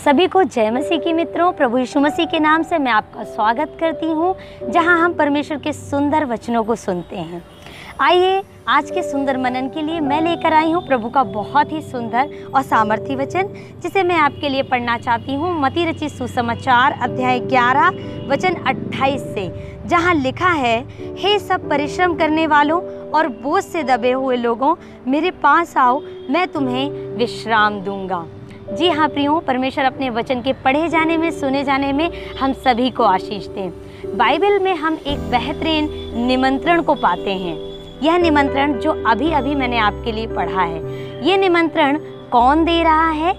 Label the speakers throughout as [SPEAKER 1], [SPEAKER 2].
[SPEAKER 1] सभी को जय मसीह की मित्रों, प्रभु यीशु मसीह के नाम से मैं आपका स्वागत करती हूँ, जहाँ हम परमेश्वर के सुंदर वचनों को सुनते हैं। आइए, आज के सुंदर मनन के लिए मैं लेकर आई हूँ प्रभु का बहुत ही सुंदर और सामर्थ्य वचन, जिसे मैं आपके लिए पढ़ना चाहती हूँ। मती रचित सुसमाचार अध्याय 11 वचन 28 से, जहाँ लिखा है, हे सब परिश्रम करने वालों और बोझ से दबे हुए लोगों, मेरे पास आओ, मैं तुम्हें विश्राम दूँगा। जी हाँ प्रियो, परमेश्वर अपने वचन के पढ़े जाने में, सुने जाने में हम सभी को आशीष दें। बाइबल में हम एक बेहतरीन निमंत्रण को पाते हैं। यह निमंत्रण जो अभी अभी मैंने आपके लिए पढ़ा है। ये निमंत्रण कौन दे रहा है?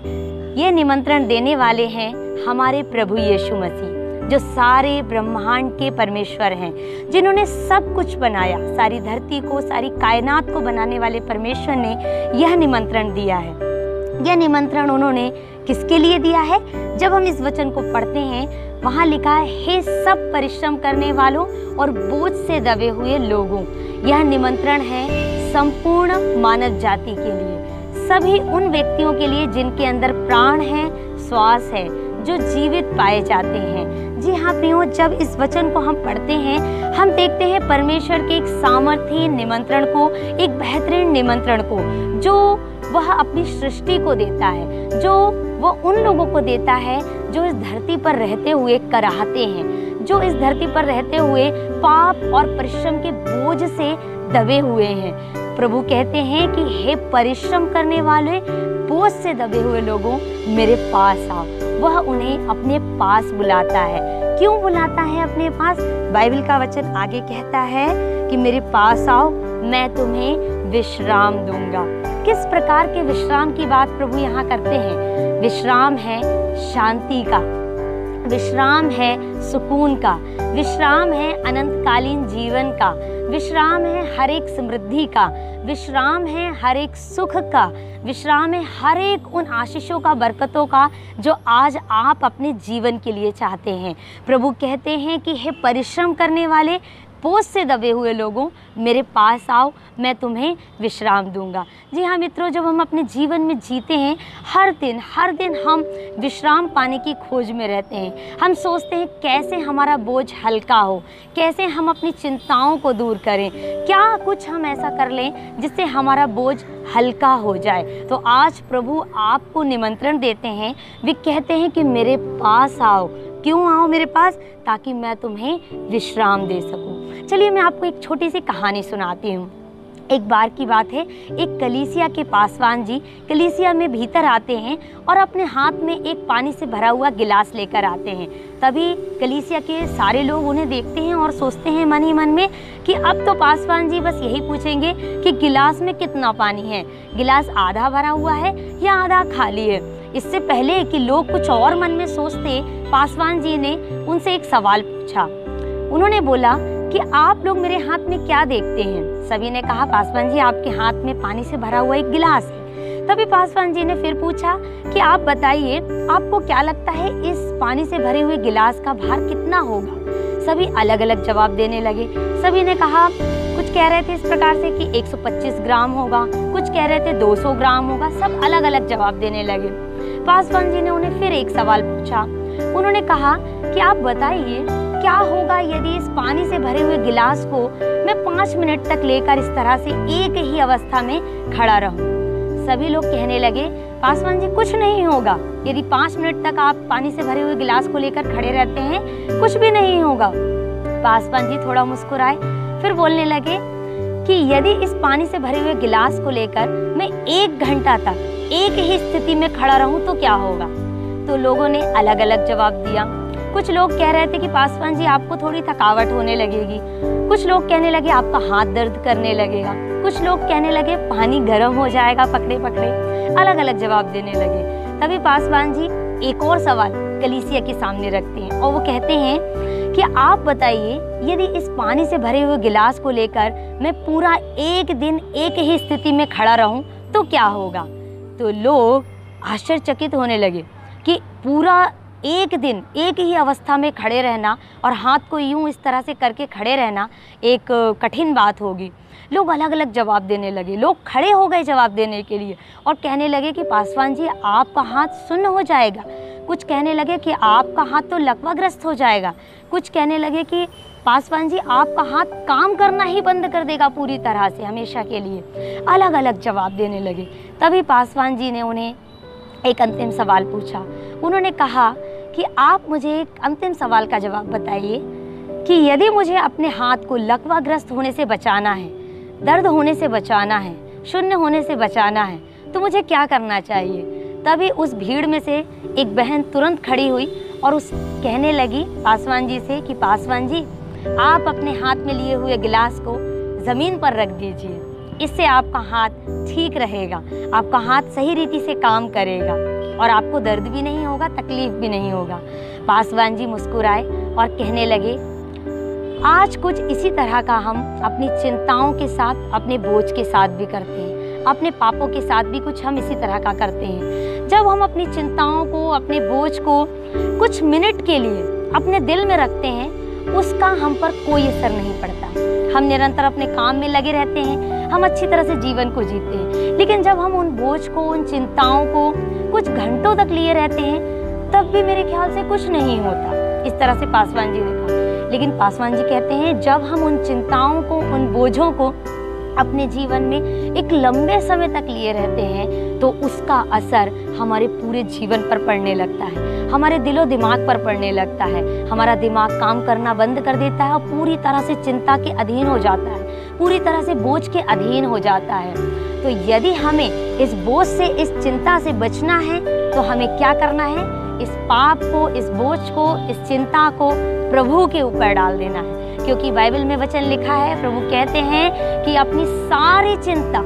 [SPEAKER 1] ये निमंत्रण देने वाले हैं हमारे प्रभु यीशु मसीह, जो सारे ब्रह्मांड के परमेश्वर हैं, जिन्होंने सब कुछ बनाया। सारी धरती को, सारी कायनात को बनाने वाले परमेश्वर ने यह निमंत्रण दिया है। यह निमंत्रण उन्होंने किसके लिए दिया है? जब हम इस वचन को पढ़ते हैं, वहाँ लिखा है, हे सब परिश्रम करने वालों और बोझ से दबे हुए लोगों, यह निमंत्रण है संपूर्ण मानव जाति के लिए। सभी उन व्यक्तियों के लिए जिनके अंदर प्राण है, श्वास है, जो जीवित पाए जाते हैं। जी हाँ प्रियो, जब इस वचन को हम पढ़ते हैं, हम देखते हैं परमेश्वर के एक सामर्थ्य निमंत्रण को, एक बेहतरीन निमंत्रण को। जो वह अपनी सृष्टि को देता है, जो वह उन लोगों को देता है जो इस धरती पर रहते हुए कराहते हैं, जो इस धरती पर रहते हुए पाप और परिश्रम के बोझ से दबे हुए हैं। प्रभु कहते हैं कि हे परिश्रम करने वाले, बोझ से दबे हुए लोगों, मेरे पास आओ। वह उन्हें अपने पास बुलाता है। क्यों बुलाता है अपने पास? बाइबल का वचन आगे कहता है कि मेरे पास आओ, मैं तुम्हें विश्राम दूँगा। किस प्रकार के विश्राम की बात प्रभु यहाँ करते हैं? विश्राम है शांति का। विश्राम है सुकून का। विश्राम है अनंतकालीन जीवन का। विश्राम है हर एक समृद्धि का। विश्राम है हर एक सुख का। विश्राम है हर एक उन आशीषों का, बरकतों का, जो आज आप अपने जीवन के लिए चाहते हैं। प्रभु कहते हैं कि हे परिश्रम करने वाले बोझ से दबे हुए लोगों, मेरे पास आओ, मैं तुम्हें विश्राम दूँगा। जी हाँ मित्रों, जब हम अपने जीवन में जीते हैं, हर दिन हर दिन हम विश्राम पाने की खोज में रहते हैं। हम सोचते हैं कैसे हमारा बोझ हल्का हो, कैसे हम अपनी चिंताओं को दूर करें। क्या कुछ हम ऐसा कर लें जिससे हमारा बोझ हल्का हो जाए? तो आज प्रभु आपको निमंत्रण देते हैं। वे कहते हैं कि मेरे पास आओ। क्यों आओ मेरे पास? ताकि मैं तुम्हें विश्राम दे सकूँ। चलिए मैं आपको एक छोटी सी कहानी सुनाती हूँ। एक बार की बात है, एक कलीसिया के पासवान जी कलीसिया में भीतर आते हैं और अपने हाथ में एक पानी से भरा हुआ गिलास लेकर आते हैं। तभी कलीसिया के सारे लोग उन्हें देखते हैं और सोचते हैं मन ही मन में कि अब तो पासवान जी बस यही पूछेंगे कि गिलास में कितना पानी है। गिलास आधा भरा हुआ है या आधा खाली है? इससे पहले कि लोग कुछ और मन में सोचते, पासवान जी ने उनसे एक सवाल पूछा। उन्होंने बोला कि आप लोग मेरे हाथ में क्या देखते हैं? सभी ने कहा, पासवान जी, आपके हाथ में पानी से भरा हुआ एक गिलास है। तभी पासवान जी ने फिर पूछा कि आप बताइए, आपको क्या लगता है इस पानी से भरे हुए गिलास का भार कितना होगा? सभी अलग अलग जवाब देने लगे। सभी ने कहा, कुछ कह रहे थे इस प्रकार से कि 125 ग्राम होगा, कुछ कह रहे थे 200 ग्राम होगा, सब अलग अलग जवाब देने लगे। पासवान जी ने उन्हें फिर एक सवाल पूछा। उन्होंने कहा कि आप बताइए क्या होगा यदि इस पानी से भरे हुए गिलास को मैं पाँच मिनट तक लेकर इस तरह से एक ही अवस्था में खड़ा रहूँ? सभी लोग कहने लगे, पासवान जी, कुछ नहीं होगा। यदि पाँच मिनट तक आप पानी से भरे हुए गिलास को लेकर खड़े रहते हैं, कुछ भी नहीं होगा। पासवान जी थोड़ा मुस्कुराए, फिर बोलने लगे कि यदि इस पानी से भरे हुए गिलास को लेकर मैं एक घंटा तक एक ही स्थिति में खड़ा रहूँ तो क्या होगा? तो लोगों ने अलग अलग जवाब दिया कुछ लोग कह रहे थे कि पासवान जी, आपको थोड़ी थकावट होने लगेगी। कुछ लोग कहने लगे, आपका हाथ दर्द करने लगेगा। कुछ लोग कहने लगे, पानी गर्म हो जाएगा पकड़े पकड़े अलग अलग जवाब देने लगे। तभी पासवान जी एक और सवाल कलीसिया के सामने रखते हैं और वो कहते हैं कि आप बताइए, यदि इस पानी से भरे हुए गिलास को लेकर मैं पूरा एक दिन एक ही स्थिति में खड़ा रहूँ तो क्या होगा? तो लोग आश्चर्यचकित होने लगे कि पूरा एक दिन, एक ही अवस्था में खड़े रहना और हाथ को यूँ इस तरह से करके खड़े रहना एक कठिन बात होगी। लोग अलग अलग जवाब देने लगे। लोग खड़े हो गए जवाब देने के लिए और कहने लगे कि, पासवान जी, आपका हाथ सुन्न हो जाएगा। कुछ कहने लगे कि, आपका हाथ तो लकवाग्रस्त हो जाएगा। कुछ कहने लगे कि, पासवान जी, आपका हाथ काम करना ही बंद कर देगा पूरी तरह से हमेशा के लिए। अलग अलग जवाब देने लगे। तभी पासवान जी ने उन्हें एक अंतिम सवाल पूछा। उन्होंने कहा कि आप मुझे एक अंतिम सवाल का जवाब बताइए कि यदि मुझे अपने हाथ को लकवाग्रस्त होने से बचाना है, दर्द होने से बचाना है, शून्य होने से बचाना है तो मुझे क्या करना चाहिए? तभी उस भीड़ में से एक बहन तुरंत खड़ी हुई और उस कहने लगी पासवान जी से कि, पासवान जी, आप अपने हाथ में लिए हुए गिलास को ज़मीन पर रख दीजिए। इससे आपका हाथ ठीक रहेगा, आपका हाथ सही रीति से काम करेगा। और आपको दर्द भी नहीं होगा, तकलीफ़ भी नहीं होगा। पासवान जी मुस्कुराए और कहने लगे, आज कुछ इसी तरह का हम अपनी चिंताओं के साथ, अपने बोझ के साथ भी करते हैं। अपने पापों के साथ भी कुछ हम इसी तरह का करते हैं। जब हम अपनी चिंताओं को, अपने बोझ को कुछ मिनट के लिए अपने दिल में रखते हैं, उसका हम पर कोई असर नहीं पड़ता। हम निरंतर अपने काम में लगे रहते हैं हम अच्छी तरह से जीवन को जीते हैं। लेकिन जब हम उन बोझ को, उन चिंताओं को कुछ घंटों तक लिए रहते हैं, तब भी मेरे ख्याल से कुछ नहीं होता। इस तरह से पासवान जी ने कहा। लेकिन पासवान जी कहते हैं, जब हम उन चिंताओं को, उन बोझों को अपने जीवन में एक लंबे समय तक लिए रहते हैं तो उसका असर हमारे पूरे जीवन पर पड़ने लगता है। हमारे दिलो दिमाग पर पड़ने लगता है। हमारा दिमाग काम करना बंद कर देता है और पूरी तरह से चिंता के अधीन हो जाता है। पूरी तरह से बोझ के अधीन हो जाता है। तो यदि हमें इस बोझ से, इस चिंता से बचना है तो हमें क्या करना है? इस पाप को, इस बोझ को, इस चिंता को प्रभु के ऊपर डाल देना है। क्योंकि बाइबल में वचन लिखा है, प्रभु कहते हैं कि अपनी सारी चिंता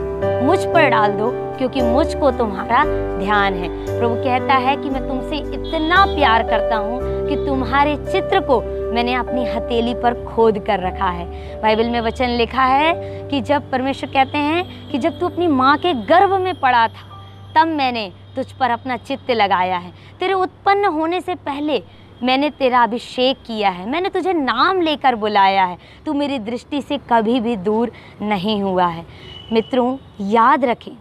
[SPEAKER 1] मुझ पर डाल दो, क्योंकि मुझको तुम्हारा ध्यान है। प्रभु कहता है कि मैं तुमसे इतना प्यार करता हूँ कि तुम्हारे चित्र को मैंने अपनी हथेली पर खोद कर रखा है। बाइबल में वचन लिखा है कि जब परमेश्वर कहते हैं कि जब तू अपनी माँ के गर्भ में पड़ा था, तब मैंने तुझ पर अपना चित्त लगाया है। तेरे उत्पन्न होने से पहले मैंने तेरा अभिषेक किया है, मैंने तुझे नाम लेकर बुलाया है, तू मेरी दृष्टि से कभी भी दूर नहीं हुआ है। मित्रों, याद रखें,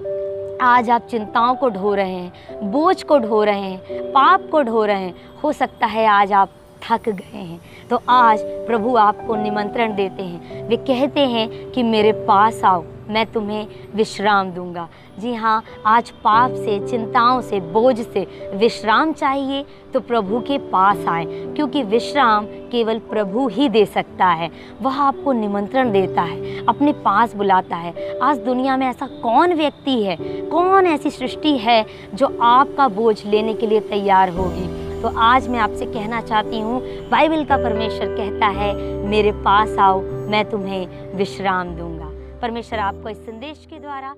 [SPEAKER 1] आज आप चिंताओं को ढो रहे हैं, बोझ को ढो रहे हैं, पाप को ढो रहे हैं, हो सकता है आज आप थक गए हैं। तो आज प्रभु आपको निमंत्रण देते हैं, वे कहते हैं कि मेरे पास आओ मैं तुम्हें विश्राम दूँगा। जी हाँ आज पाप से, चिंताओं से, बोझ से विश्राम चाहिए तो प्रभु के पास आए, क्योंकि विश्राम केवल प्रभु ही दे सकता है। वह आपको निमंत्रण देता है, अपने पास बुलाता है। आज दुनिया में ऐसा कौन व्यक्ति है, कौन ऐसी सृष्टि है, जो आपका बोझ लेने के लिए तैयार होगी? तो आज मैं आपसे कहना चाहती हूँ, बाइबल का परमेश्वर कहता है, मेरे पास आओ, मैं तुम्हें विश्राम दूँगा। परमेश्वर आपको इस संदेश के द्वारा